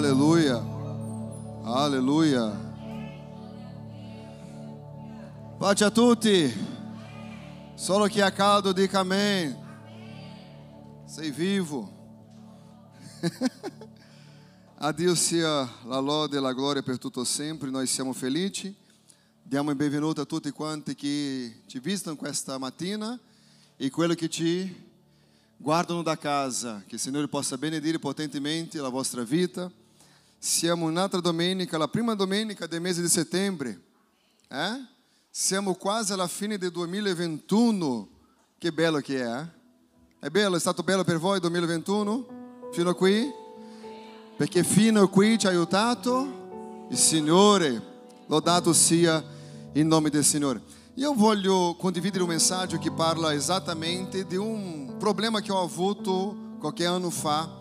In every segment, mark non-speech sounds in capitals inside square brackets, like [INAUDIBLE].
Alleluia. Alleluia. Pace a tutti. Solo chi ha caldo dica amém. Sei vivo. [LAUGHS] a Dio sia la lode la gloria per tutto sempre. Noi siamo felici. Diamo il benvenuto a tutti quanti che ci vistono questa mattina e quelli che ci guardano da casa. Che il Signore possa benedire potentemente la vostra vita. Siamo un'altra domenica, la prima domenica del mese di settembre. Eh? Siamo quasi alla fine del 2021. Che bello che è, eh? È bello, è stato bello per voi il 2021? Fino a qui? Perché fino a qui ci ha aiutato il Signore. Lodato sia il nome del Signore. Io voglio condividere un messaggio che parla esattamente di un problema che ho avuto qualche anno fa.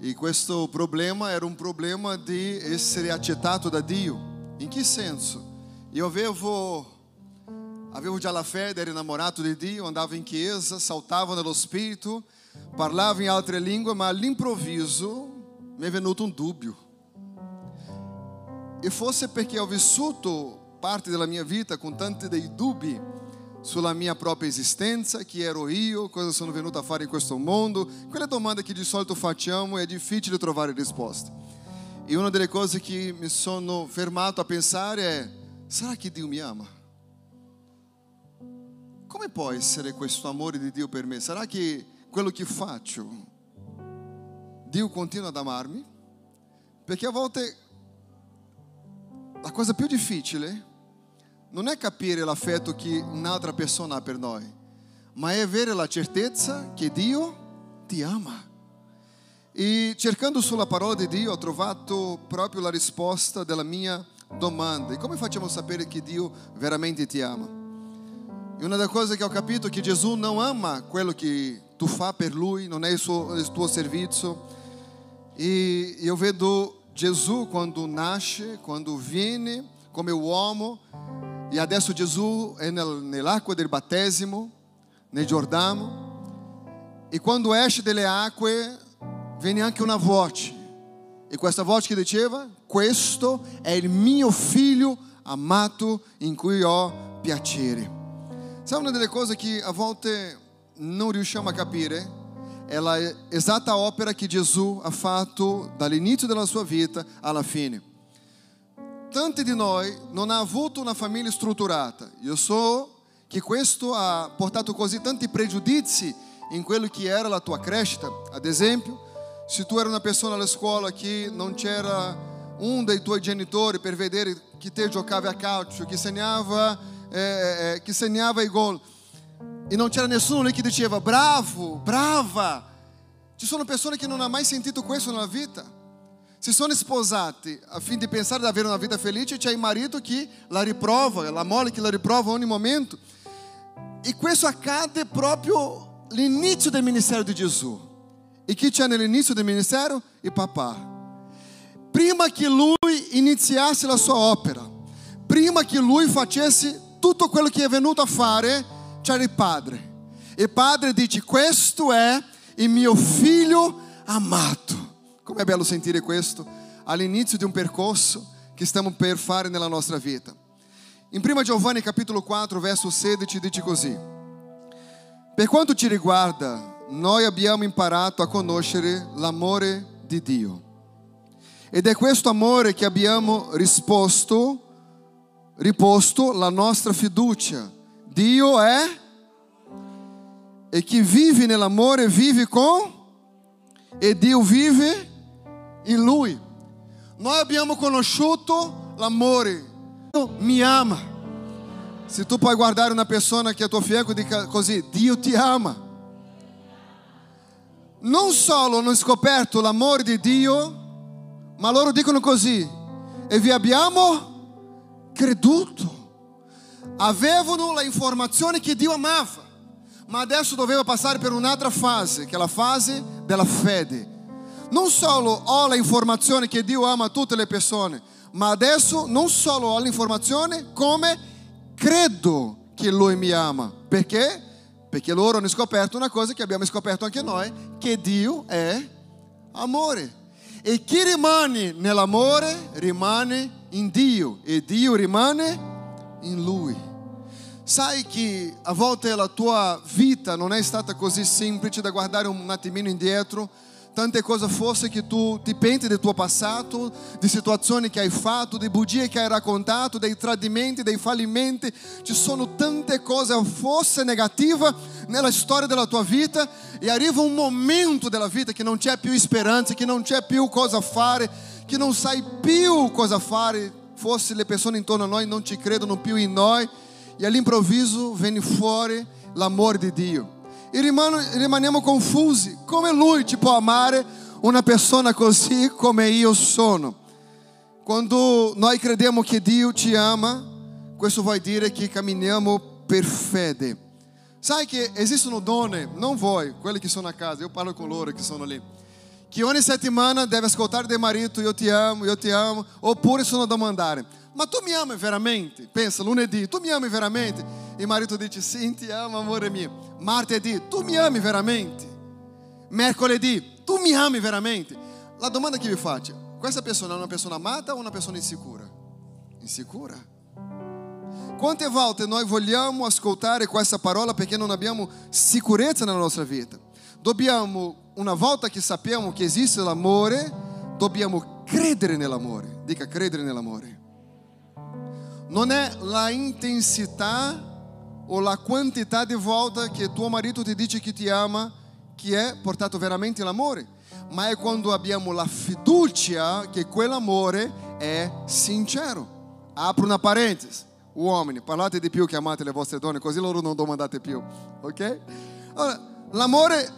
E questo problema era un problema di essere accettato da Dio. In che senso? Io avevo, avevo già la fede, ero innamorato di Dio, andavo in chiesa, saltavo nello spirito, parlavo in altre lingue, ma all'improvviso mi è venuto un dubbio. E forse perché ho vissuto parte della mia vita con tanti dei dubbi sulla mia propria esistenza, chi ero io, cosa sono venuto a fare in questo mondo, quelle domande che di solito facciamo è difficile trovare risposte. E una delle cose che mi sono fermato a pensare è, sarà che Dio mi ama? Come può essere questo amore di Dio per me? Sarà che quello che faccio, Dio continua ad amarmi? Perché a volte la cosa più difficile non è capire l'affetto che un'altra persona ha per noi, ma è avere la certezza che Dio ti ama. E cercando sulla parola di Dio ho trovato proprio la risposta della mia domanda. E come facciamo a sapere che Dio veramente ti ama? E una delle cose che ho capito è che Gesù non ama quello che tu fai per Lui, non è il, suo, il tuo servizio. E io vedo Gesù quando nasce, quando viene come uomo, e adesso Gesù è nel, nell'acqua del battesimo, nel Giordano, e quando esce dalle acque viene anche una voce, e questa voce che diceva, questo è il mio figlio amato in cui ho piacere. Sai una delle cose che a volte non riusciamo a capire? È la esatta opera che Gesù ha fatto dall'inizio della sua vita alla fine. Tanti di noi non ha avuto una famiglia strutturata. Io so che questo ha portato così tanti pregiudizi in quello che era la tua crescita. Ad esempio, se tu eri una persona alla scuola che non c'era um dei tuoi genitori per vedere che te giocava a calcio, che segnava, eh, eh, che segnava i gol, e non c'era nessuno lì che diceva bravo, brava. Ci sono persone che non hanno mai sentito questo nella vita. Si sono sposati a fim di pensare di avere una vita felice, c'è il marito che la riprova, la moglie che la riprova ogni momento. E questo accade proprio all'inizio del ministero di Gesù. E chi c'è nell'inizio del ministero? Il papà. Prima che lui iniziasse la sua opera, prima che lui facesse tutto quello che è venuto a fare, c'era il padre. Il padre dice: Questo è il mio figlio amato. Come è bello sentire questo all'inizio di un percorso che stiamo per fare nella nostra vita. In 1 Giovanni capitolo 4, verso 16 dice così: Per quanto ci riguarda, noi abbiamo imparato a conoscere l'amore di Dio. Ed è questo amore che abbiamo risposto, riposto la nostra fiducia. Dio è e chi vive nell'amore vive con e Dio vive in Lui. Noi abbiamo conosciuto l'amore. Mi ama. Se tu puoi guardare una persona che è tuo fianco dica così, Dio ti ama. Non solo hanno scoperto l'amore di Dio, ma loro dicono così, e vi abbiamo creduto. Avevano la informazione che Dio amava, ma adesso doveva passare per un'altra fase, che è la fase della fede. Non solo ho la informazione che Dio ama tutte le persone, ma adesso non solo ho l'informazione, come credo che Lui mi ama. Perché? Perché loro hanno scoperto una cosa che abbiamo scoperto anche noi, che Dio è amore. E chi rimane nell'amore rimane in Dio e Dio rimane in Lui. Sai che a volte la tua vita non è stata così semplice da guardare un attimino indietro? Tante cose forse che tu ti penti del tuo passato, di situazioni che hai fatto, di bugie che hai raccontato, dei tradimenti, dei fallimenti. Ci sono tante cose forse negative nella storia della tua vita e arriva un momento della vita che non c'è più speranza, che non c'è più cosa fare, che non sai più cosa fare. Forse le persone intorno a noi non ci credono più in noi e all'improvviso viene fuori l'amore di Dio. E rimaniamo confusi. Come Lui ci può amare una persona così come io sono? Quando noi crediamo che Dio ci ama, questo vuol dire che camminiamo per fede. Sai che esistono donne, non voi, quelle che sono a casa, eu parlo con loro che sono lì, che ogni settimana deve ascoltare del marito, io ti amo, io ti amo, oppure sono da mandare. Ma tu mi ami veramente? Pensa, lunedì, tu mi ami veramente? E marito dice, sì, ti amo, amore mio. Martedì, tu mi ami veramente? Mercoledì, tu mi ami veramente? La domanda che vi faccio, questa persona è una persona amata o una persona insicura? Insicura. Quante volte noi vogliamo ascoltare questa parola perché non abbiamo sicurezza nella nostra vita? Dobbiamo, una volta che sappiamo che esiste l'amore, dobbiamo credere nell'amore. Dica credere nell'amore. Non è la intensità o la quantità di volte che tuo marito ti dice che ti ama che è portato veramente l'amore, ma è quando abbiamo la fiducia che quell'amore è sincero. Apro una parentesi. Uomini, parlate di più che amate le vostre donne, così loro non domandate più, ok? Allora, l'amore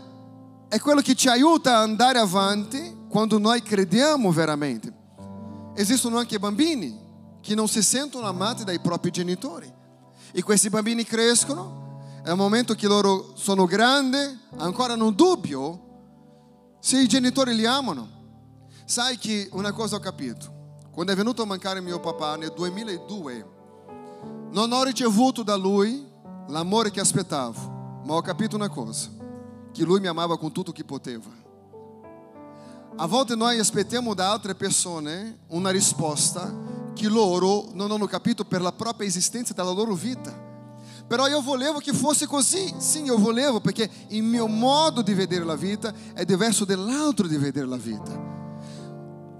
è quello che ci aiuta ad andare avanti quando noi crediamo veramente. Esistono anche bambini che non si sentono amati dai propri genitori. E questi bambini crescono, è un momento che loro sono grandi, ancora un dubbio se i genitori li amano. Sai che una cosa ho capito, quando è venuto a mancare mio papà nel 2002, non ho ricevuto da lui l'amore che aspettavo, ma ho capito una cosa, che lui mi amava con tutto che poteva. A volte noi aspettiamo da altre persone una risposta che loro non hanno capito per la propria esistenza della loro vita. Però io volevo che fosse così, sim, eu volevo, perché il mio modo di vedere la vita è diverso dall'altro di vedere la vita.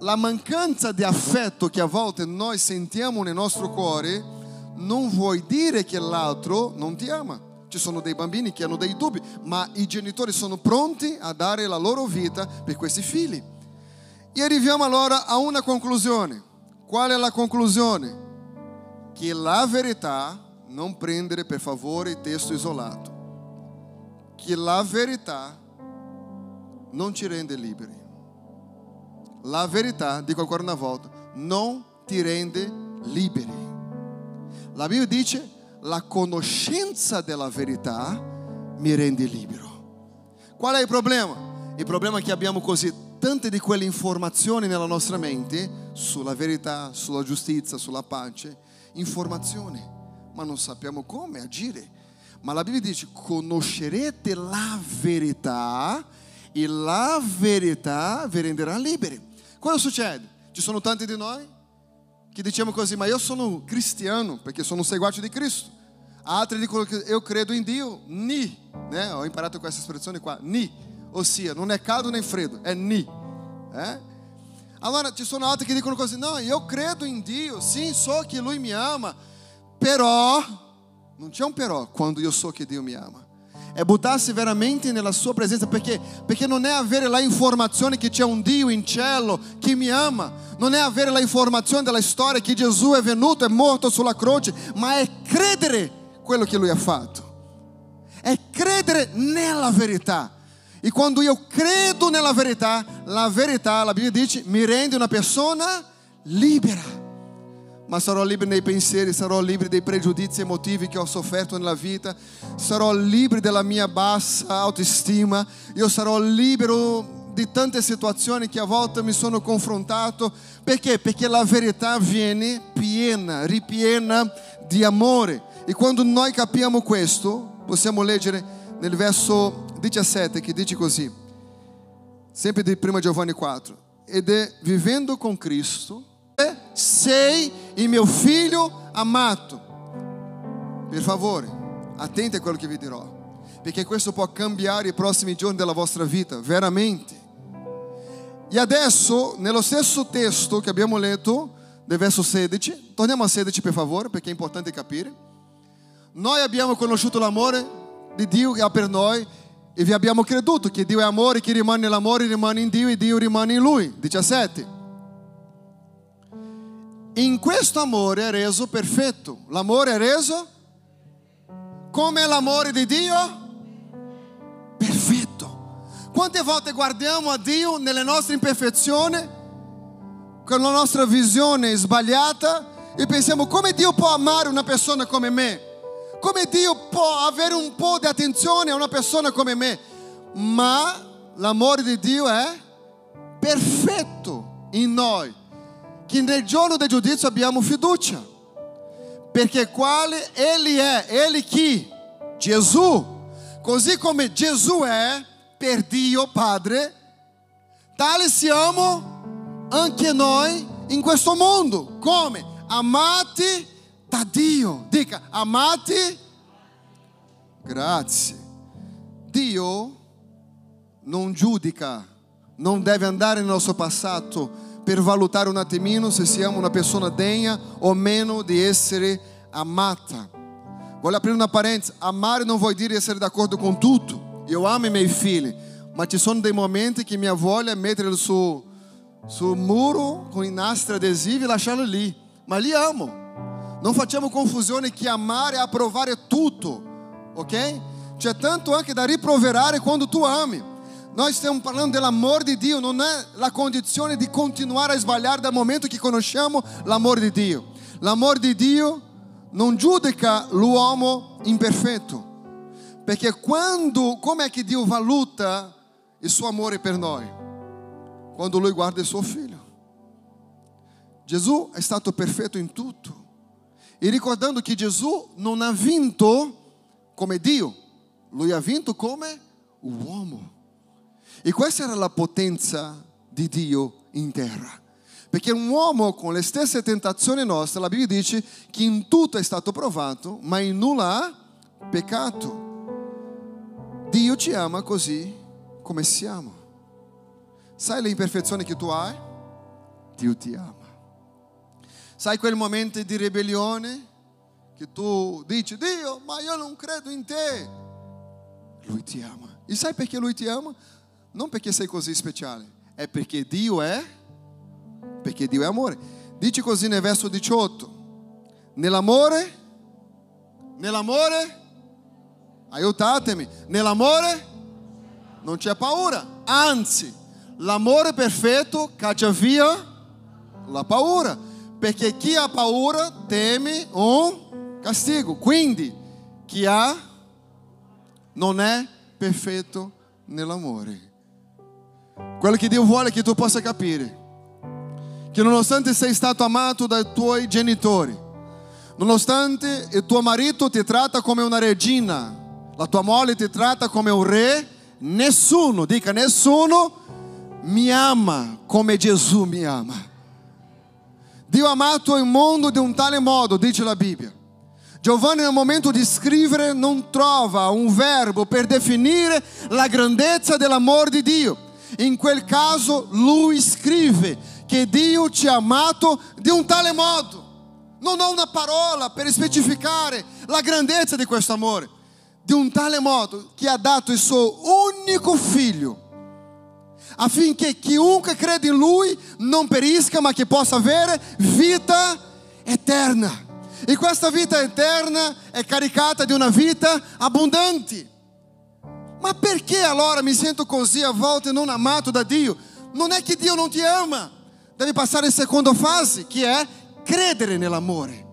La mancanza di affetto che a volte noi sentiamo nel nostro cuore non vuol dire che l'altro non ti ama. Ci sono dei bambini che hanno dei dubbi, ma i genitori sono pronti a dare la loro vita per questi figli. E arriviamo allora a una conclusione. Qual è la conclusione? Che la verità, non prendere per favore il testo isolato, che la verità non ci rende liberi. La verità, dico ancora una volta, non ti rende liberi. La Bibbia dice, la conoscenza della verità mi rende libero. Qual è il problema? Il problema è che abbiamo così tante di quelle informazioni nella nostra mente sulla verità, sulla giustizia, sulla pace, informazioni, ma non sappiamo come agire. Ma la Bibbia dice, conoscerete la verità e la verità vi renderà liberi. Cosa succede? Ci sono tanti di noi che diciamo così, ma io sono cristiano perché sono seguace di Cristo. Altri dicono che io credo in Dio, ni, né? ho imparato questa espressione qua, ni ossia non è caldo nem freddo, è ni. Eh? Allora ci sono altri che dicono così, no, io credo in Dio, sim, so che Lui mi ama, però, non c'è un però quando io so che Dio mi ama. È buttarsi veramente nella sua presenza, perché? Perché non è avere la informazione che c'è un Dio in cielo che mi ama, non è avere la informazione della storia che Gesù è venuto, è morto sulla croce, ma è credere quello che Lui ha fatto. È credere nella verità. E quando io credo nella verità, la verità, la Bibbia dice, mi rende una persona libera. Ma sarò libero nei pensieri, sarò libero dei pregiudizi emotivi che ho sofferto nella vita, sarò libero della mia bassa autostima, io sarò libero di tante situazioni che a volte mi sono confrontato. Perché? Perché la verità viene piena, ripiena di amore. E quando noi capiamo questo, possiamo leggere nel verso 17 che dice così, sempre di 1 Giovanni 4, ed è vivendo con Cristo, sei il mio figlio amato. Per favore, attenti a quello che vi dirò, perché questo può cambiare i prossimi giorni della vostra vita, veramente. E adesso, nello stesso testo che abbiamo letto, del verso 16, torniamo a 16 per favore, perché è importante capire. Noi abbiamo conosciuto l'amore di Dio che ha per noi e vi abbiamo creduto che Dio è amore, chi rimane nell'amore rimane in Dio e Dio rimane in Lui. 17. In questo amore è reso perfetto. L'amore è reso come l'amore di Dio? Perfetto. Quante volte guardiamo a Dio nelle nostre imperfezioni, con la nostra visione sbagliata e pensiamo come Dio può amare una persona come me? Come Dio può avere un po' di attenzione a una persona come me? Ma l'amore di Dio è perfetto in noi, che nel giorno del giudizio abbiamo fiducia. Perché quale Egli è? Egli chi? Gesù. Così come Gesù è per Dio Padre, tale siamo anche noi in questo mondo. Come? Amati da. Dica, amati. Grazie. Dio non giudica, non deve andare nel nostro passato per valutare un attimino se siamo una persona degna o meno di essere amata. Voglio aprire una parentesi, amare non vuol dire essere d'accordo con tutto. Io amo i miei figli, ma ci sono dei momenti che mia voglia è metterli su, sul muro con i nastri adesivi e lasciarli lì, ma li amo. Non facciamo confusione che amare è approvare tutto, ok? C'è tanto anche da riproverare quando tu ami. Nós stiamo parlando dell'amore di Dio, non è la condizione di continuare a sbagliare dal momento che conosciamo l'amore di Dio. L'amore di Dio non giudica l'uomo imperfetto, perché quando, come è che Dio valuta il suo amore per noi? Quando lui guarda il suo figlio. Gesù è stato perfetto in tutto. E ricordando che Gesù non ha vinto come Dio, lui ha vinto come uomo. E questa era la potenza di Dio in terra. Perché un uomo con le stesse tentazioni nostre, la Bibbia dice che in tutto è stato provato, ma in nulla ha peccato. Dio ci ama così come siamo. Sai le imperfezioni che tu hai? Dio ti ama. Sai quel momento di ribellione che tu dici, Dio, ma io non credo in te. Lui ti ama. E sai perché lui ti ama? Non perché sei così speciale, è perché Dio è, perché Dio è amore. Dice così nel verso 18, nell'amore, nell'amore, aiutatemi, nell'amore non c'è paura, anzi, l'amore perfetto caccia via la paura perché chi ha paura teme un castigo. Quindi chi ha non è perfetto nell'amore. Quello che Dio vuole è che tu possa capire che nonostante sei stato amato dai tuoi genitori, nonostante il tuo marito ti tratta come una regina, la tua moglie ti tratta come un re, nessuno, dica nessuno, mi ama come Gesù mi ama. Dio ha amato il mondo di un tale modo, dice la Bibbia. Giovanni nel momento di scrivere non trova un verbo per definire la grandezza dell'amore di Dio. In quel caso lui scrive che Dio ci ha amato di un tale modo. Non ho una parola per specificare la grandezza di questo amore. Di un tale modo che ha dato il suo unico figlio affinché chiunque crede in Lui non perisca, ma che possa avere vita eterna. E questa vita eterna è caricata di una vita abbondante. Ma perché allora mi sento così a volte non amato da Dio? Non è che Dio non ti ama, devi passare in seconda fase, che è credere nell'amore.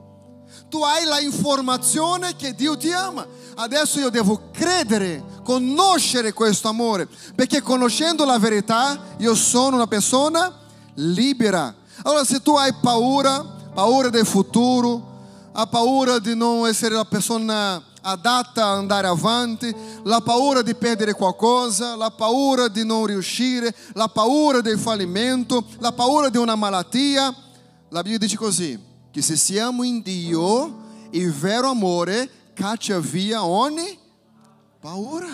Tu hai la informazione che Dio ti ama. Adesso io devo credere, conoscere questo amore, perché conoscendo la verità io sono una persona libera. Allora se tu hai paura, paura del futuro, hai paura di non essere la persona adatta a andare avanti, la paura di perdere qualcosa, la paura di non riuscire, la paura del fallimento, la paura di una malattia. La Bibbia dice così, che se siamo in Dio, il vero amore caccia via ogni paura.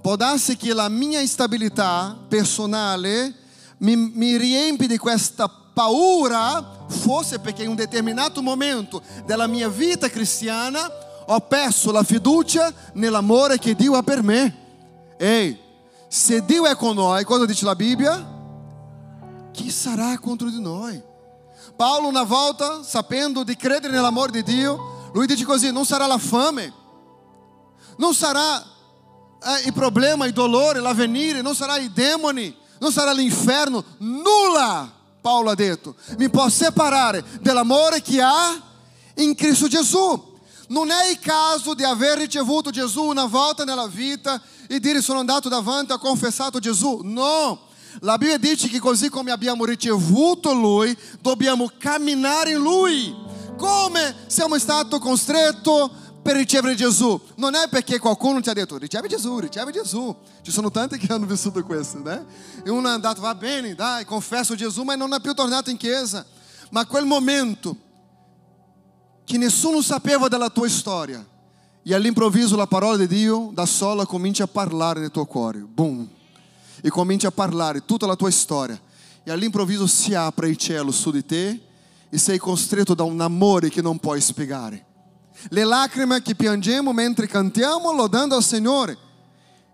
Può darsi che la mia instabilità personale mi, mi riempie di questa paura, forse perché in un determinato momento della mia vita cristiana ho perso la fiducia nell'amore che Dio ha per me. Ehi, se Dio è con noi, cosa dice la Bibbia? Chi sarà contro di noi? Paolo una volta, sapendo di credere nell'amore di Dio, lui dice così, non sarà la fame, non sarà eh, il problema, il dolore, l'avvenire, non sarà i demoni, non sarà l'inferno, nulla, Paolo ha detto, mi può separare dell'amore che ha in Cristo Gesù. Non è il caso di aver ricevuto Gesù una volta nella vita e dire sono andato davanti e ho confessato Gesù. No. La Bibbia dice che così come abbiamo ricevuto Lui, dobbiamo camminare in Lui. Come siamo stati costretti per ricevere Gesù. Non è perché qualcuno ti ha detto riceve Gesù, riceve Gesù. Ci sono tanti che hanno vissuto questo, né? E uno è andato, va bene, dai, confesso Gesù, ma non è più tornato in chiesa. Ma quel momento che nessuno sapeva della tua storia e all'improvviso la parola di Dio da sola comincia a parlare nel tuo cuore. Boom! E comincia a parlare tutta la tua storia. E all'improvviso si apre il cielo su di te e sei costretto da un amore che non puoi spiegare. Le lacrime che piangiamo mentre cantiamo lodando al Signore.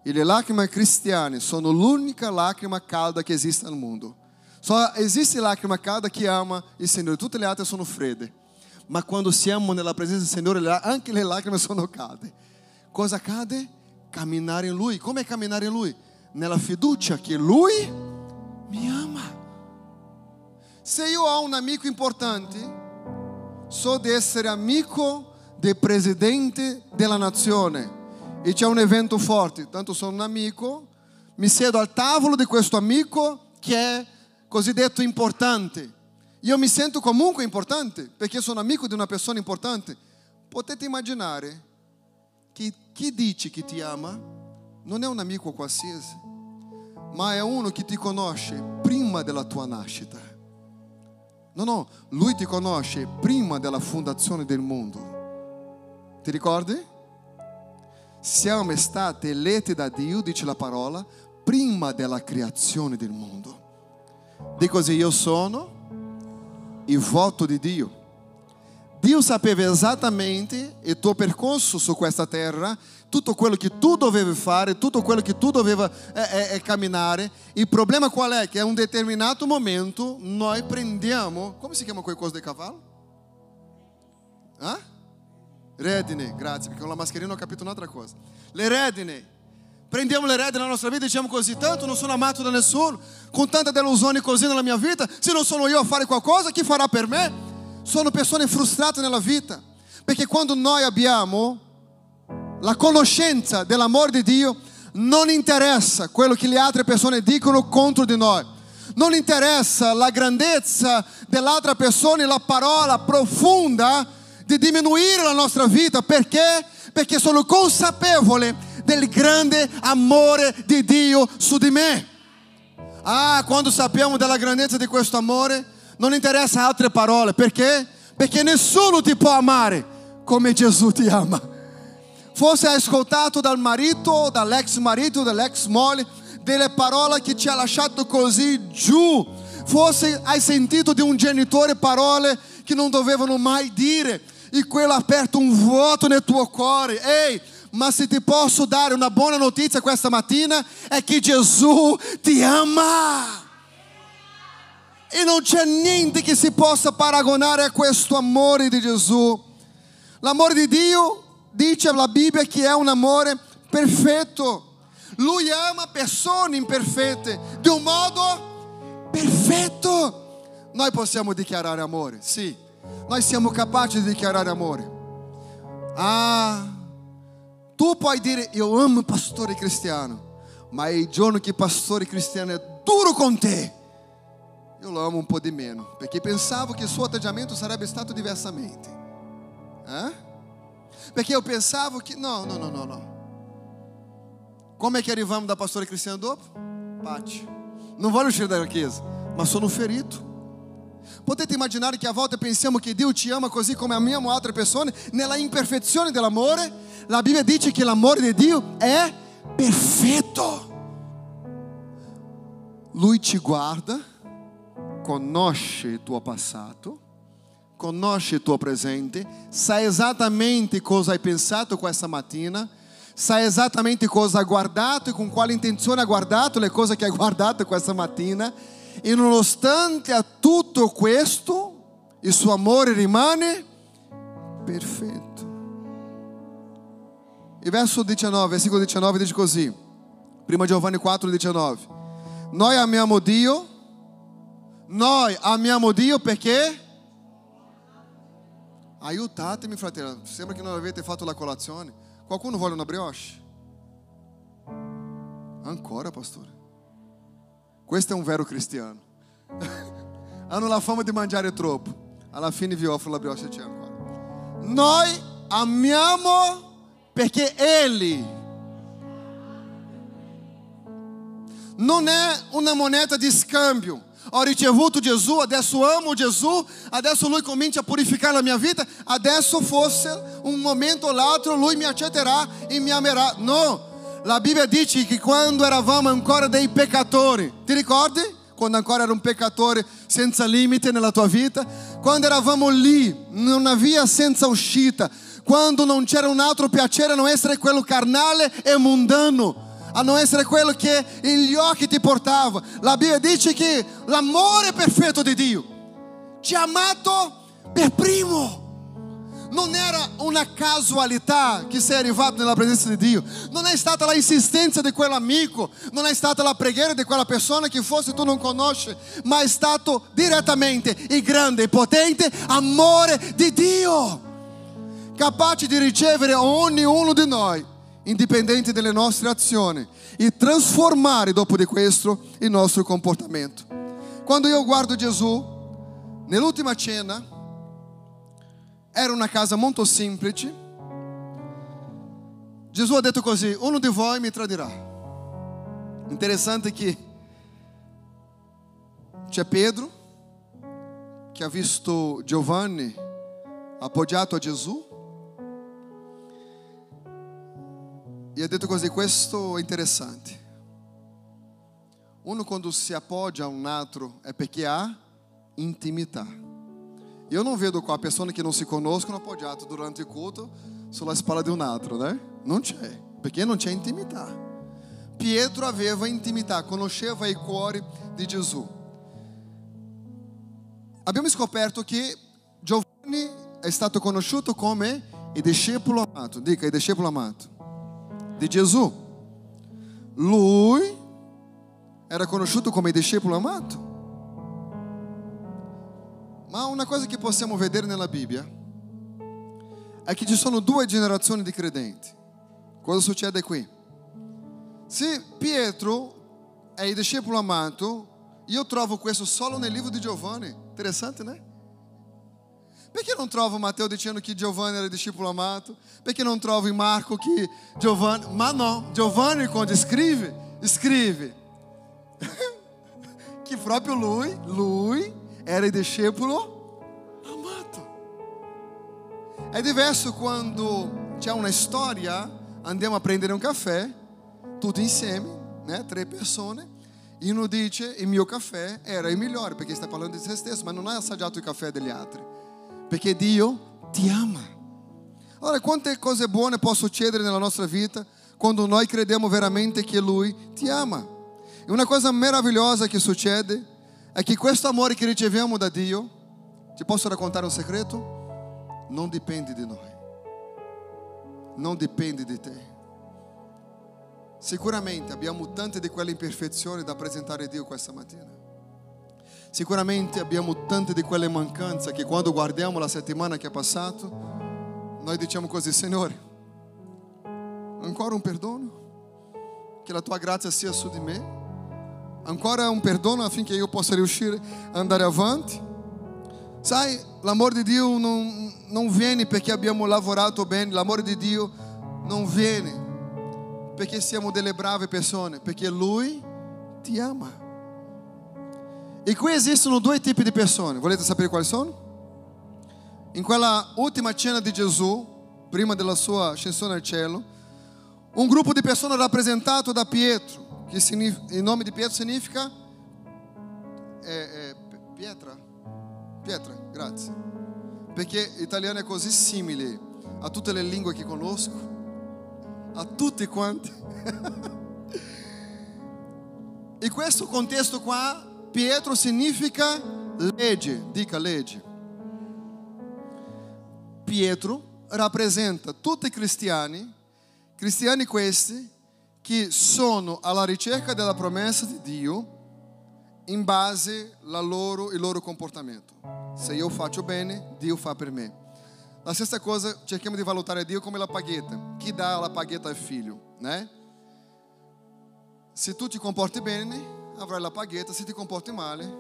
E le lacrime cristiane sono l'unica lacrima calda che esiste al mondo. Só esiste lacrima calda che ama il Signore, tutte le altre sono fredde. Ma quando siamo nella presenza del Signore, anche le lacrime sono calde. Cosa accade? Camminare in Lui. Come camminare in Lui? Nella fiducia che Lui mi ama. Se io ho un amico importante, so di essere amico del presidente della nazione e c'è un evento forte, tanto sono un amico, mi siedo al tavolo di questo amico che è cosiddetto importante. Io mi sento comunque importante perché sono amico di una persona importante. Potete immaginare che chi dice che ti ama non è un amico qualsiasi, ma è uno che ti conosce prima della tua nascita. No, no, lui ti conosce prima della fondazione del mondo. Ti ricordi? Siamo stati eletti da Dio, dice la parola, prima della creazione del mondo. Di così io sono il voto di Dio. Dio sapeva esattamente il tuo percorso su questa terra, tutto quello che tu dovevi fare, tutto quello che tu dovevi eh, eh, camminare. Il problema qual è? Che a un determinato momento noi prendiamo, come si chiama quel coso di cavallo? Ah? Redine, grazie, perché con la mascherina ho capito un'altra cosa. Le redine. Prendiamo le redine nella nostra vita e diciamo così, tanto non sono amato da nessuno, con tanta delusione così nella mia vita, se non sono io a fare qualcosa, chi farà per me? Sono persone frustrate nella vita, perché quando noi abbiamo la conoscenza dell'amore di Dio, non interessa quello che le altre persone dicono contro di noi. Non interessa la grandezza dell'altra persona e la parola profonda di diminuire la nostra vita perché? Perché sono consapevole del grande amore di Dio su di me. Ah, quando sappiamo della grandezza di questo amore, non interessa altre parole, perché? Perché nessuno ti può amare come Gesù ti ama. Forse hai ascoltato dal marito, dall'ex marito, dall'ex moglie, delle parole che ti ha lasciato così giù. Forse hai sentito di un genitore parole che non dovevano mai dire e quello aperta un vuoto nel tuo cuore. Ehi, ma se ti posso dare una buona notizia questa mattina è che Gesù ti ama. E non c'è niente che si possa paragonare a questo amore di Gesù. L'amore di Dio, dice la Bibbia, che è un amore perfetto. Lui ama persone imperfette di un modo perfetto. Noi possiamo dichiarare amore, sì, Nós somos capazes de declarar amor. Ah, tu pode dizer, eu amo pastor e cristiano, mas é o giorno que pastor e cristiano é duro com te, eu lo amo um pouco menos, porque pensava que seu atendimento sarebbe stato diversamente. Hã? Porque eu pensava que, não, não, não, não, não. Como é que arrivamos da pastora Cristiana Dopo? Pate. Não vale o cheiro da riqueza, mas sono ferido. Potete immaginare che a volte pensiamo che Dio ci ama così come amiamo altre persone, nella imperfezione dell'amore? La Bibbia dice che l'amore di Dio è perfetto. Lui ci guarda, conosce il tuo passato, conosce il tuo presente, sa esattamente cosa hai pensato questa mattina, sa esattamente cosa ha guardato e con quale intenzione ha guardato le cose che hai guardato questa mattina e nonostante a tutto questo il suo amore rimane perfetto. Il verso 19, versículo 19 dice così, prima Giovanni 4, 19. Noi amiamo Dio, noi amiamo Dio perché... Aiutatemi fratello, sembra che non avete fatto la colazione. Qualcuno vuole una brioche? Ancora, pastore? Questo è un vero cristiano. [LAUGHS] Hanno la fama di mangiare troppo. Alla fine vi offro la brioche c'è ancora. Noi amiamo perché Egli non è una moneta di scambio. Ho ricevuto Gesù, adesso amo Gesù, adesso Lui comincia a purificare la mia vita, adesso fosse un momento l'altro Lui mi accetterà e mi amerà. No, la Bibbia dice che quando eravamo ancora dei peccatori, ti ricordi? Quando ancora era un peccatore senza limite nella tua vita? Quando eravamo lì, non havia senza uscita, quando non c'era un altro piacere a non essere quello carnale e mundano, a non essere quello che gli occhi ti portava. La Bibbia dice che l'amore perfetto di Dio ci ha amato per primo. Non era una casualità che sei arrivato nella presenza di Dio, non è stata la insistenza di quell'amico, non è stata la preghiera di quella persona che forse tu non conosci, ma è stato direttamente il grande e potente amore di Dio, capace di ricevere ognuno di noi, indipendente dalle nostre azioni, e trasformare dopo di questo il nostro comportamento. Quando io guardo Gesù, nell'ultima cena, era una casa molto semplice. Gesù ha detto così, uno di voi mi tradirà. Interessante che c'è Pedro, che ha visto Giovanni appoggiato a Gesù, e ha detto così, questo è interessante. Uno quando si appoggia a un altro è perché ha intimità. Eu não vedo com a pessoa que não se conoscono appoggiato durante il culto sulla spalla di un altro, né? Non c'è, perché non c'è intimità. Pietro aveva intimità, conosceva i cuori di Gesù. Abbiamo scoperto che Giovanni è stato conosciuto come il discepolo amato, dica il discepolo amato di Gesù. Lui era conosciuto come il discepolo amato. Ma una cosa che possiamo vedere nella Bibbia è che ci sono due generazioni di credenti. Cosa succede qui? Se Pietro è il discepolo amato, io trovo questo solo nel libro di Giovanni. Interessante, né? Perché non trovo Matteo dicendo che Giovanni era il discepolo amato? Perché non trovo in Marco che Giovanni... Ma no, Giovanni quando scrive, scrive che [LAUGHS] proprio lui, lui era il discepolo amato. È diverso quando c'è una storia, andiamo a prendere un caffè, tutti insieme, né? tre persone, e uno dice il mio caffè era il migliore perché sta parlando di se stesso, ma non hai assaggiato il caffè degli altri, perché Dio ti ama. Allora, quante cose buone possono succedere nella nostra vita quando noi crediamo veramente che Lui ti ama? E una cosa meravigliosa che succede è che questo amore che riceviamo da Dio, ti posso raccontare un segreto? Non dipende di noi, non dipende di te. Sicuramente abbiamo tante di quelle imperfezioni da presentare a Dio questa mattina. Sicuramente abbiamo tante di quelle mancanze che quando guardiamo la settimana che è passata, noi diciamo così, Signore, ancora un perdono? Che la tua grazia sia su di me? Ancora un perdono affinché io possa riuscire a andare avanti? Sai, l'amore di Dio non, non viene perché abbiamo lavorato bene, l'amore di Dio non viene perché siamo delle brave persone, perché Lui ti ama. E qui esistono due tipi di persone, volete sapere quali sono? In quella ultima cena di Gesù, prima della sua ascensione al cielo, un gruppo di persone rappresentato da Pietro, che il nome di Pietro significa è, è pietra, pietra, grazie, perché l'italiano è così simile a tutte le lingue che conosco a tutti quanti. In [LAUGHS] questo contesto qua, Pietro significa legge, dica legge. Pietro rappresenta tutti i cristiani, cristiani questi, che sono alla ricerca della promessa di Dio in base al loro, loro comportamento. Se io faccio bene, Dio fa per me. La stessa cosa, cerchiamo di valutare Dio come la paghetta. Chi dà la paghetta al figlio, né? Se tu ti comporti bene, avrai la paghetta, se ti comporti male,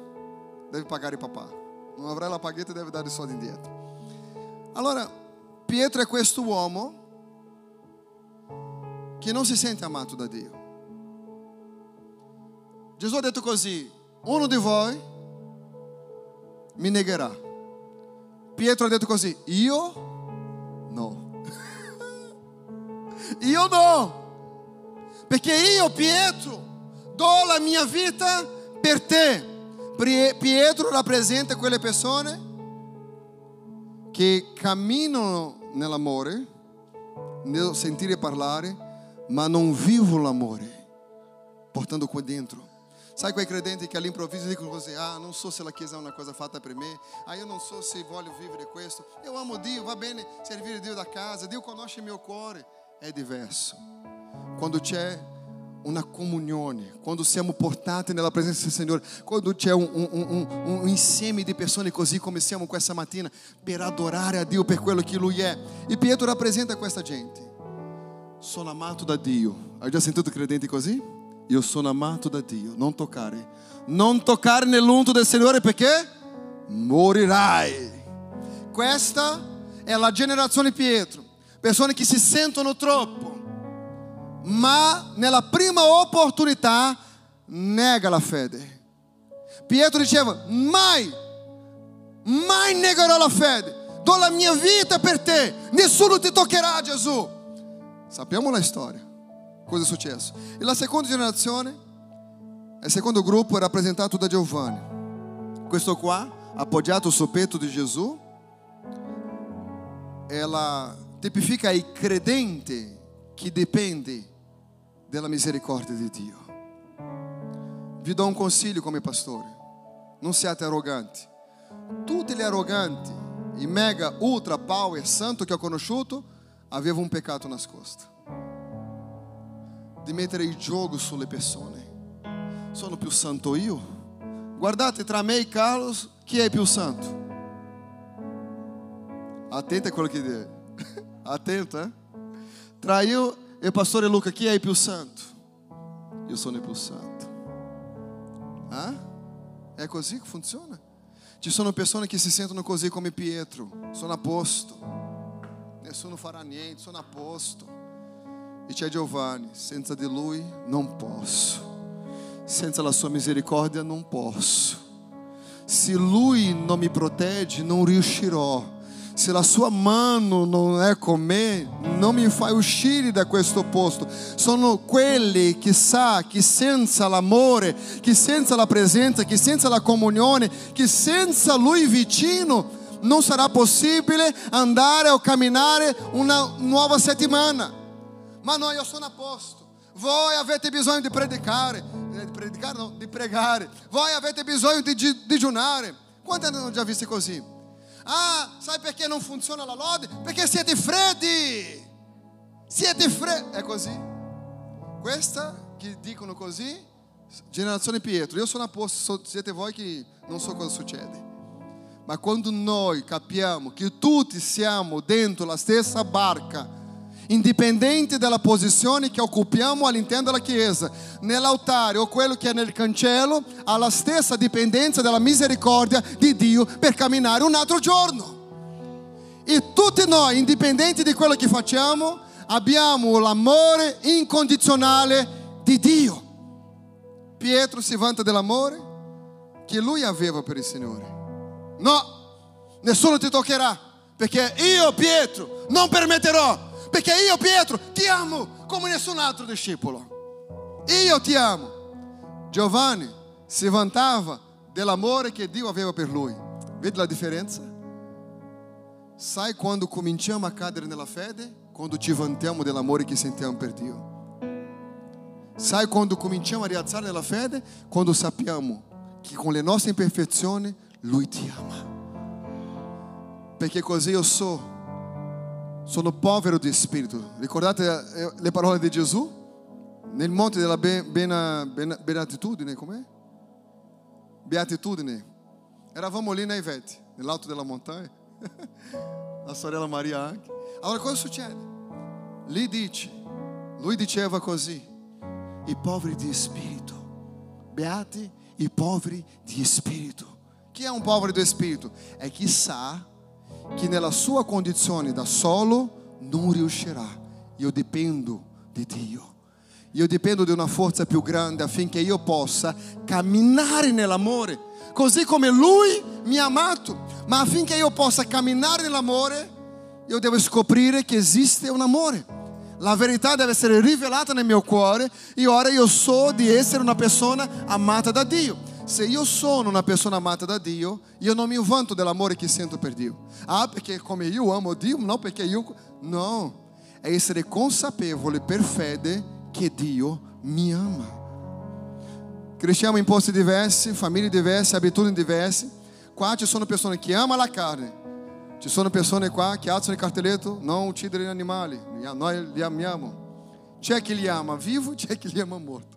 devi pagare papà. Non avrai la paghetta, devi dare i soldi indietro. Allora, Pietro è questo uomo che non si sente amato da Dio. Gesù ha detto così, uno di voi mi negherà. Pietro ha detto così, io no. [LAUGHS] io no. Perché io, Pietro, do la mia vita per te. Pietro rappresenta quelle persone che camminano nell'amore, nel sentire parlare, ma non vivono l'amore, portando qua dentro. Sai quei credenti che all'improvviso dicono così: Ah, non so se la Chiesa è una cosa fatta per me. Ah, io non so se voglio vivere questo. Io amo Dio, va bene servire Dio da casa. Dio conosce il mio cuore. È diverso. Quando c'è una comunione, quando siamo portati nella presenza del Signore, quando c'è un, un, un, un, insieme di persone così come siamo questa mattina per adorare a Dio per quello che Lui è. E Pietro rappresenta questa gente. Sono amato da Dio. Hai già sentito credenti così? Io sono amato da Dio. Non toccare. Non toccare nell'unto del Signore perché morirai. Questa è la generazione Pietro. Persone che si sentono troppo, ma nella prima opportunità nega la fede. Pietro diceva: Mai, mai negherò la fede. Do la mia vita per te. Nessuno ti toccherà, Gesù. Sappiamo la storia cosa è successo. E la seconda generazione, il secondo gruppo è rappresentato da Giovanni. Questo qua, appoggiato sul petto di Gesù, ela tipifica il credente che dipende della misericordia di Dio. Vi do un consiglio come pastore: non siate arroganti. Tutti gli arroganti, i mega, ultra, power, santo che ho conosciuto, avevano un peccato nascosto di mettere il gioco sulle persone. Sono più santo io? Guardate tra me e Carlos, chi è più santo? Attento a quello che dice. [LAUGHS] Attento, eh? Tra io e pastore Luca, chi è più santo? Io sono più santo. Ah? È così che funziona? Ci sono persone che si sentono così come Pietro, sono a posto, nessuno farà niente, sono a posto. E c'è Giovanni, senza di lui non posso, senza la sua misericordia non posso. Se lui non mi protegge, non riuscirò. Se la sua mano non è con me, non mi fa uscire da questo posto. Sono quelli che sa che senza l'amore, che senza la presenza, che senza la comunione, che senza lui vicino, non sarà possibile andare o camminare una nuova settimana. Ma noi io sono a posto. Voi avete bisogno di predicare, di predicare no, di pregare. Voi avete bisogno di digiunare. Quanti hanno già visto così? Ah, sai perché non funziona la lode? Perché siete freddi. Siete freddi. È così? Questa che dicono così, generazione Pietro, io sono a posto, siete voi che non so cosa succede. Ma quando noi capiamo che tutti siamo dentro la stessa barca, indipendente dalla posizione che occupiamo all'interno della Chiesa, nell'altare o quello che è nel cancello, ha la stessa dipendenza della misericordia di Dio per camminare un altro giorno. E tutti noi, indipendenti di quello che facciamo, abbiamo l'amore incondizionale di Dio. Pietro si vanta dell'amore che lui aveva per il Signore. No, nessuno ti toccherà, perché io Pietro non permetterò perché io Pietro ti amo come nessun altro discepolo. Io ti amo. Giovanni si vantava dell'amore che Dio aveva per lui. Vedi la differenza? Sai quando cominciamo a cadere nella fede? Quando ci vantiamo dell'amore che sentiamo per Dio. Sai quando cominciamo a rialzare nella fede? Quando sappiamo che con le nostre imperfezioni Lui ti ama. Perché così io so sono povero di spirito. Ricordate eh, le parole di Gesù? Nel monte della beatitudine, com'è? Beatitudine. Eravamo lì nei veti, nell'alto della montagna. [LAUGHS] La sorella Maria anche. Allora cosa succede? Lì dice, lui diceva così, i poveri di spirito. Beati i poveri di spirito. Chi è un povero di spirito? È chi sa che nella sua condizione da solo non riuscirà. Io dipendo di Dio. Io dipendo di una forza più grande affinché io possa camminare nell'amore, così come Lui mi ha amato. Ma affinché io possa camminare nell'amore, io devo scoprire che esiste un amore. La verità deve essere rivelata nel mio cuore e ora io so di essere una persona amata da Dio. Se io sono una persona amata da Dio, io non mi vanto dell'amore che sento per Dio. Ah, perché come io amo Dio, não perché io... Não, é essere consapevole per fede che Dio mi ama. Cresciamo in posti diversi, famiglie diverse, abitudini diverse. Qua ci sono persone che amano la carne. Ci sono persone qua che alzano il cartelletto, non uccidere gli animali, noi li amiamo. C'è chi li ama vivo, c'è chi li ama morto.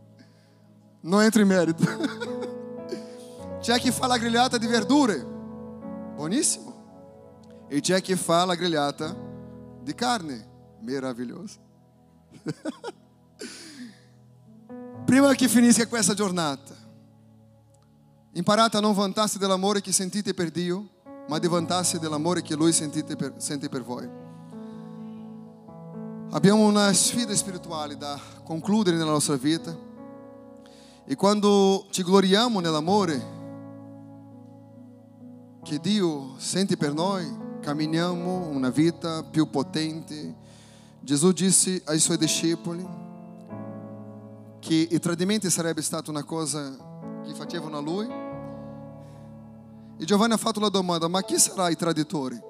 Non entro in merito. [LAUGHS] C'è chi fa la grigliata di verdure, buonissimo. E c'è chi fa la grigliata di carne, meraviglioso. [LAUGHS] Prima che finisca questa giornata, imparate a non vantarsi dell'amore che sentite per Dio, ma di vantarsi dell'amore che Lui per, sente per voi. Abbiamo una sfida spirituale da concludere nella nostra vita. E quando ci gloriamo nell'amore, che Dio sente per noi, camminiamo una vita più potente. Gesù disse ai suoi discepoli che il tradimento sarebbe stata una cosa che facevano a lui. E Giovanni ha fatto la domanda, ma chi sarà il traditore?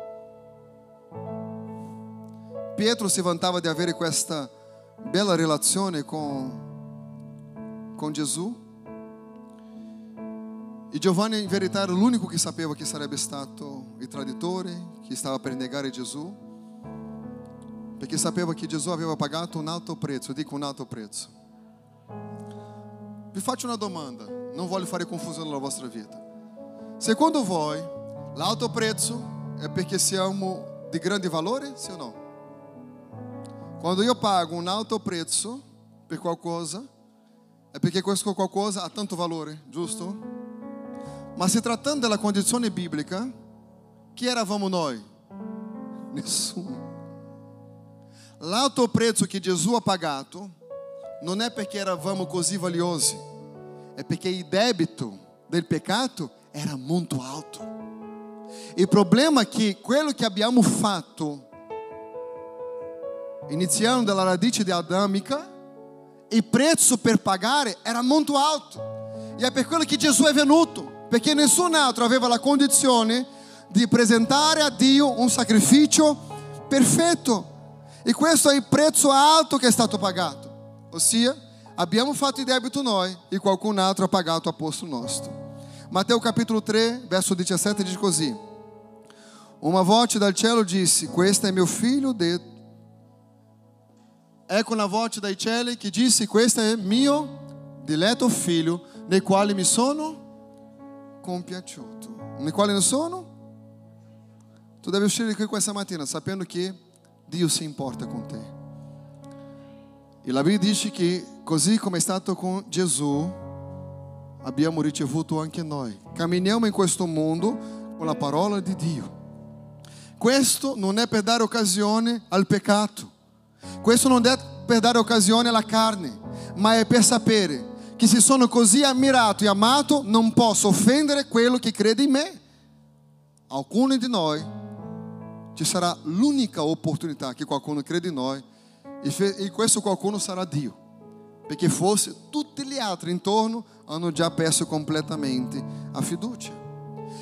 Pietro si vantava di avere questa bella relazione con, con Gesù e Giovanni in verità era l'unico che sapeva che sarebbe stato il traditore, che stava per negare Gesù, perché sapeva che Gesù aveva pagato un alto prezzo, dico un alto prezzo. Vi faccio una domanda, non voglio fare confusione nella vostra vita. Secondo voi, l'alto prezzo è perché siamo di grande valore, sì o no? Quando io pago un alto prezzo per qualcosa, è perché questo qualcosa ha tanto valore, giusto? Ma se trattando della condizione biblica, chi eravamo noi? [LAUGHS] Nessuno. L'alto prezzo che Gesù ha pagato non è perché eravamo così valiosi, è perché il debito del peccato era molto alto. Il problema è che quello che abbiamo fatto, iniziando dalla radice di adamica, il prezzo per pagare era molto alto. E è per quello che Gesù è venuto perché nessun altro aveva la condizione di presentare a Dio un sacrificio perfetto. E questo è il prezzo alto che è stato pagato. Ossia, abbiamo fatto il debito noi e qualcun altro ha pagato a posto nostro. Matteo capitolo 3, verso 17 dice così. Uma voce dal cielo disse: Questo è mio figlio de... Ecco una voce dai cieli che disse: Questo è mio diletto figlio, nel quale mi sono compiaciuto. Nei quali non sono? Tu devi uscire qui questa mattina sapendo che Dio si importa con te. E la Bibbia dice che così come è stato con Gesù, abbiamo ricevuto anche noi. Camminiamo in questo mondo con la parola di Dio. Questo non è per dare occasione al peccato. Questo non è per dare occasione alla carne, ma è per sapere che se sono così ammirato e amato non posso offendere quello che crede in me. Alcuni di noi ci sarà l'unica opportunità che qualcuno crede in noi e questo qualcuno sarà Dio. Perché forse tutti gli altri intorno hanno già perso completamente a fiducia.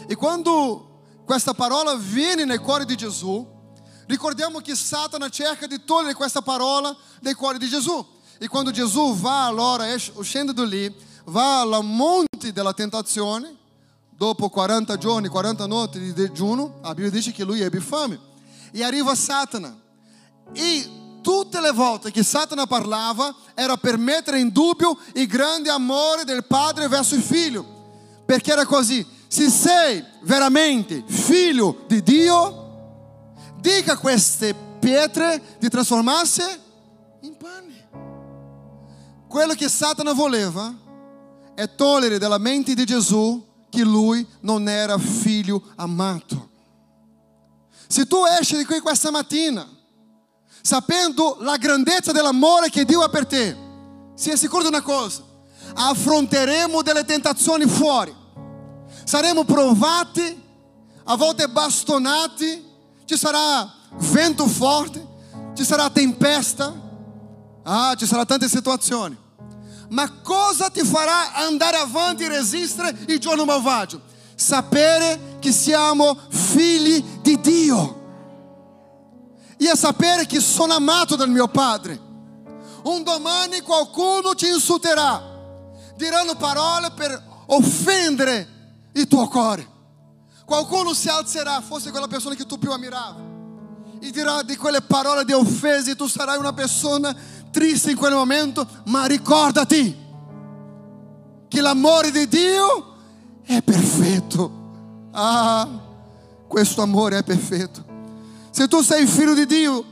E quando questa parola viene nel cuore di Gesù, ricordiamo che Satana cerca di togliere questa parola dal cuore di Gesù. E quando Gesù va allora, uscendo da lì, va al monte della tentazione, dopo 40 giorni, 40 notti di digiuno, la Bibbia dice che lui ebbe fame. E arriva Satana. E tutte le volte che Satana parlava era per mettere in dubbio il grande amore del padre verso il figlio. Perché era così, se sei veramente figlio di Dio, dica queste pietre di trasformarsi in pane. Quello che Satana voleva è togliere dalla mente di Gesù che lui non era figlio amato. Se tu esci qui questa mattina sapendo la grandezza dell'amore che Dio ha per te, sia sicuro di una cosa, affronteremo delle tentazioni fuori, saremo provati, a volte bastonati, ci sarà vento forte, ci sarà tempesta, ah, ci saranno tante situazioni. Ma cosa ti farà andare avanti e resistere il giorno malvagio? Sapere che siamo figli di Dio e sapere che sono amato dal mio Padre. Un domani qualcuno ti insulterà, diranno parole per offendere il tuo cuore. Qualcuno si alzerà, forse quella persona che tu più ammiravi, e dirà di quelle parole di offese e tu sarai una persona triste in quel momento, ma ricordati che l'amore di Dio è perfetto. Ah, questo amore è perfetto. Se tu sei figlio di Dio,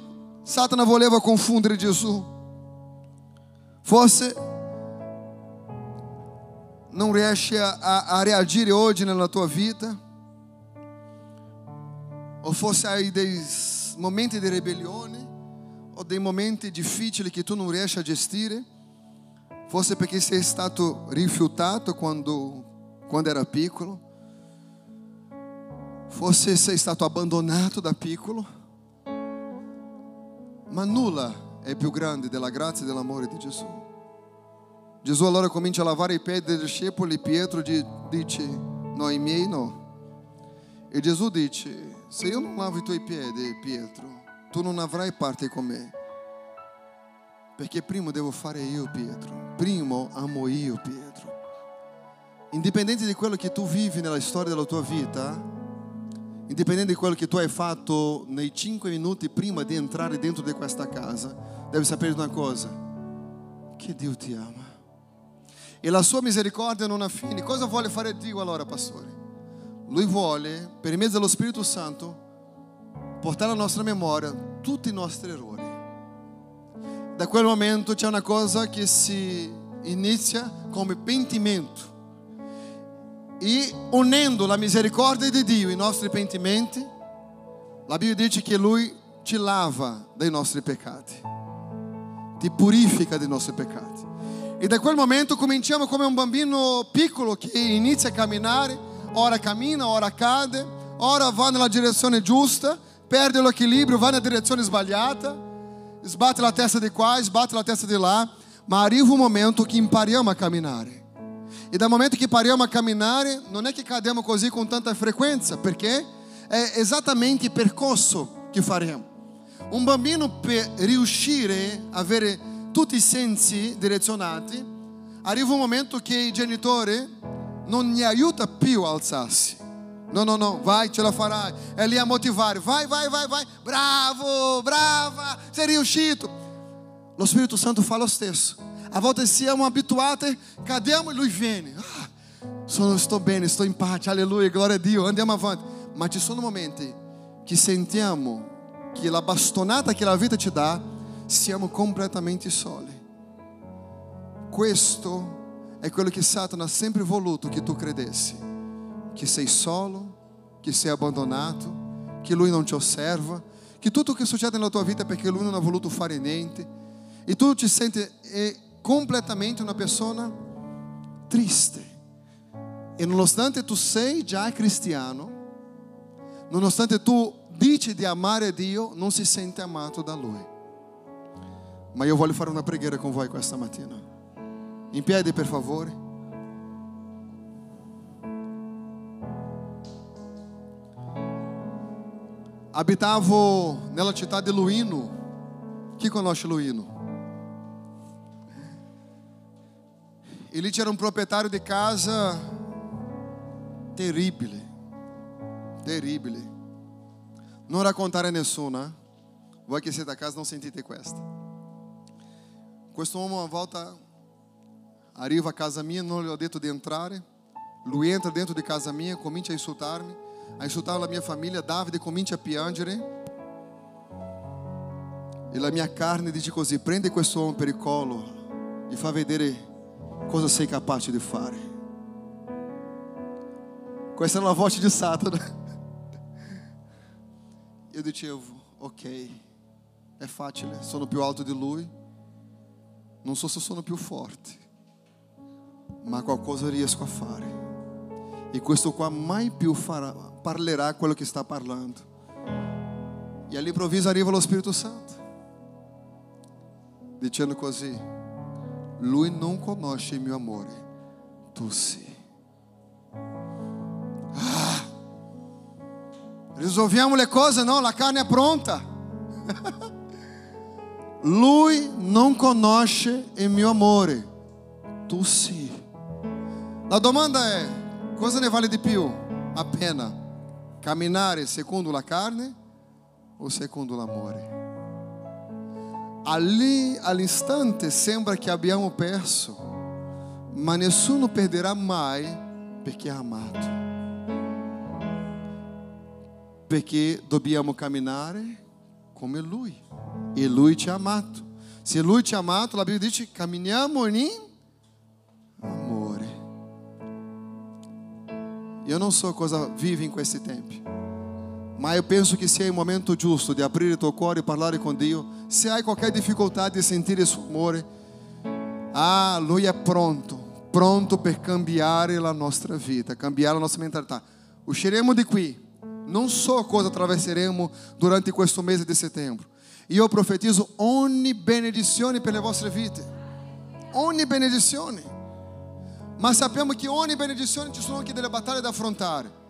Satana voleva confondere Gesù. Forse non riesci a, a, reagire oggi nella tua vita, o forse hai dei momenti di ribellione, o dei momenti difficili che tu non riesci a gestire, forse perché sei stato rifiutato quando, quando era piccolo, forse sei stato abbandonato da piccolo, ma nulla è più grande della grazia e dell'amore di Gesù. Gesù allora comincia a lavare i piedi dei discepoli, Pietro dice, no, i miei no. E Gesù dice, se io non lavo i tuoi piedi, Pietro, tu non avrai parte con me. Perché prima devo fare io, Pietro. Prima amo io, Pietro. Indipendente di quello che tu vivi nella storia della tua vita, indipendente di quello che tu hai fatto nei cinque minuti prima di entrare dentro di questa casa, devi sapere una cosa, che Dio ti ama. E la sua misericordia non ha fine. Cosa vuole fare Dio allora, pastore? Lui vuole, per mezzo dello Spirito Santo, portare alla nostra memoria tutti i nostri errori. Da quel momento c'è una cosa che si inizia come pentimento e unendo la misericordia di Dio ai nostri pentimenti, la Bibbia dice che Lui ci lava dai nostri peccati, ti purifica dai nostri peccati. E da quel momento cominciamo come un bambino piccolo che inizia a camminare, ora cammina, ora cade, ora va nella direzione giusta, perde l'equilibrio, va nella direzione sbagliata, sbatte la testa di qua, sbatte la testa di là, ma arriva un momento che impariamo a camminare. E dal momento che pariamo a camminare, non è che cadiamo così con tanta frequenza, perché è esattamente il percorso che faremo. Un bambino per riuscire a avere tutti i sensi direzionati, arriva un momento che il genitore non gli aiuta più a alzarsi. Não, não, não. Vai, te la farai. Ela ia motivar. Vai, vai, vai, vai. Bravo, brava. Seria o Chito. O Espírito Santo fala os textos. A volta se é um habituado, Cadê a viene? Ah, não estou bem, estou em paz. Aleluia, glória a Deus. Andiamo avanti. Mas só no momento que sentiamo que a bastonata que a vida te dá, siamo completamente soli. Questo é quello que Satanás sempre voluto que tu credesse che sei solo, che sei abbandonato, che lui non ti osserva, che tutto che succede nella tua vita è perché lui non ha voluto fare niente e tu ti senti eh, completamente una persona triste. E nonostante tu sei già cristiano, nonostante tu dici di amare Dio, non si sente amato da Lui. Ma io voglio fare una preghiera con voi questa mattina. In piedi, per favore. Habitavo nella città de Luino. Chi conosce Luino? Elite era um proprietário de casa terrível. Terrível. Não era contar a nessuno, Vou aquecer da casa, não sentite questa. Questo uomo uma volta arriva a casa minha, não lhe ho detto de entrare. Lui entra dentro de casa minha, comincia a insultar-me. A insultare la mia famiglia. Davide comincia a piangere. E la mia carne dice così: prende questo uomo per il collo e fa vedere cosa sei capace di fare. Questa è la voce di Satana. [LAUGHS] Eu dicevo, ok, è facile, sono più alto di lui, non so se sono più forte, ma qualcosa riesco a fare. E questo qua mai più farà, parlerà quello che sta parlando. E all'improvviso arriva lo Spirito Santo, dicendo così, lui non conosce il mio amore, tu sì. Ah, risolviamo le cose, no? La carne è pronta. [LAUGHS] Lui non conosce il mio amore, tu sì. La domanda è, cosa ne vale di più? A pena camminare secondo la carne o secondo l'amore? Ali all'istante sembra che abbiamo perso, ma nessuno perderà mai perché è amato. Perché dobbiamo camminare come Lui. E Lui ci ha amato. Se Lui ci ha amato, la Bibbia dice camminiamo in Eu não sou coisa vivem com esse tempo. Mas eu penso que se é o momento justo de abrir o teu cuore e falar com Deus, se há qualquer dificuldade de sentir esse amor, ah, Lui é pronto, pronto para cambiar a nossa vida, cambiar a nossa mentalidade. Usciremos de qui, não só coisa atravessaremos durante este mês de setembro. E eu profetizo ogni benedizione per vossa vida, vite. Ogni benedizione. Ma sappiamo che ogni benedizione ci sono anche delle battaglie da affrontare.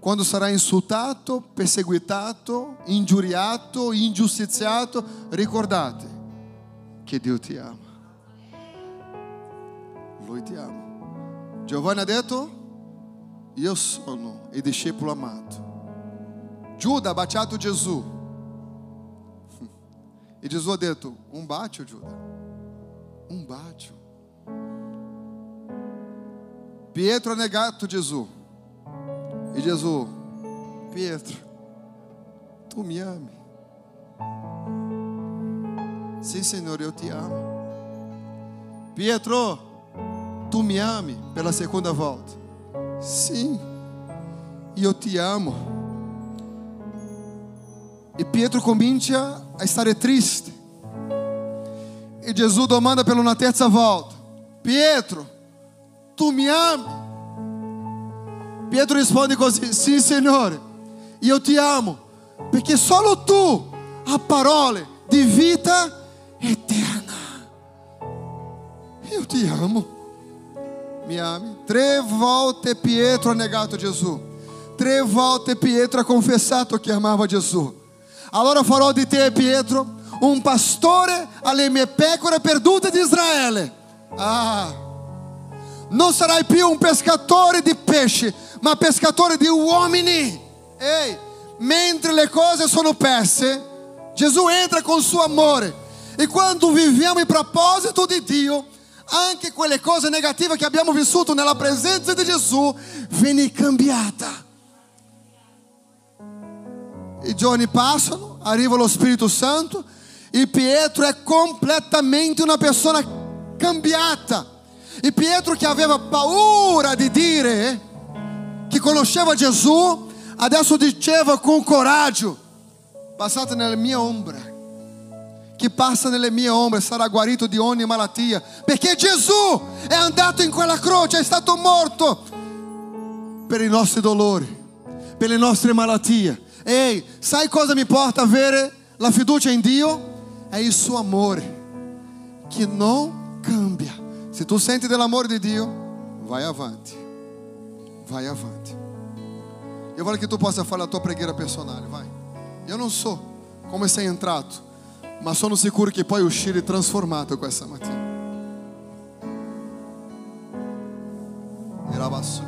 Quando sarai insultato, perseguitato, ingiuriato, ingiustiziato, ricordate che Dio ti ama. Lui ti ama. Giovanni ha detto, io sono il discepolo amato. Giuda ha baciato Gesù. [LAUGHS] E Gesù ha detto, un bacio Giuda. Un bacio. Pietro ha negato Gesù. E Gesù, Pietro, tu mi ami. Sim, Senhor, eu te amo. Pietro, tu mi ami pela segunda volta. Sim, e eu te amo. E Pietro comincia a stare triste. E Gesù domanda per una terza volta: Pietro, tu mi ami? Pietro risponde così: Sì, Signore, io ti amo, perché solo tu hai parole di vita eterna. Io ti amo. Mi ami? Tre volte Pietro ha negato Gesù. Tre volte Pietro ha confessato che amava Gesù. Allora farò di te, Pietro, un pastore alle mie pecore perdute di Israele. Ah, Non sarai più un pescatore di pesci, ma pescatore di uomini. Ehi, mentre le cose sono perse, Gesù entra col suo amore. E quando viviamo in proposito di Dio, anche quelle cose negative che abbiamo vissuto nella presenza di Gesù, viene cambiata. I giorni passano, arriva lo Spirito Santo e Pietro è completamente una persona cambiata. E Pietro che aveva paura di dire che conosceva Gesù, adesso diceva con coraggio, passate nella mia ombra, che passa nelle mie ombre sarà guarito di ogni malattia, perché Gesù è andato in quella croce, è stato morto per i nostri dolori, per le nostre malattie. Ehi, sai cosa mi porta a avere la fiducia in Dio? É isso, amor, que não cambia. Se tu pelo amor de Deus, vai avante, Vai avante. Eu quero que tu possa falar a tua pregueira personal, vai. Eu não sou como esse entrato, mas sou no seguro que poi uscire transformato questa mattina. Era basso.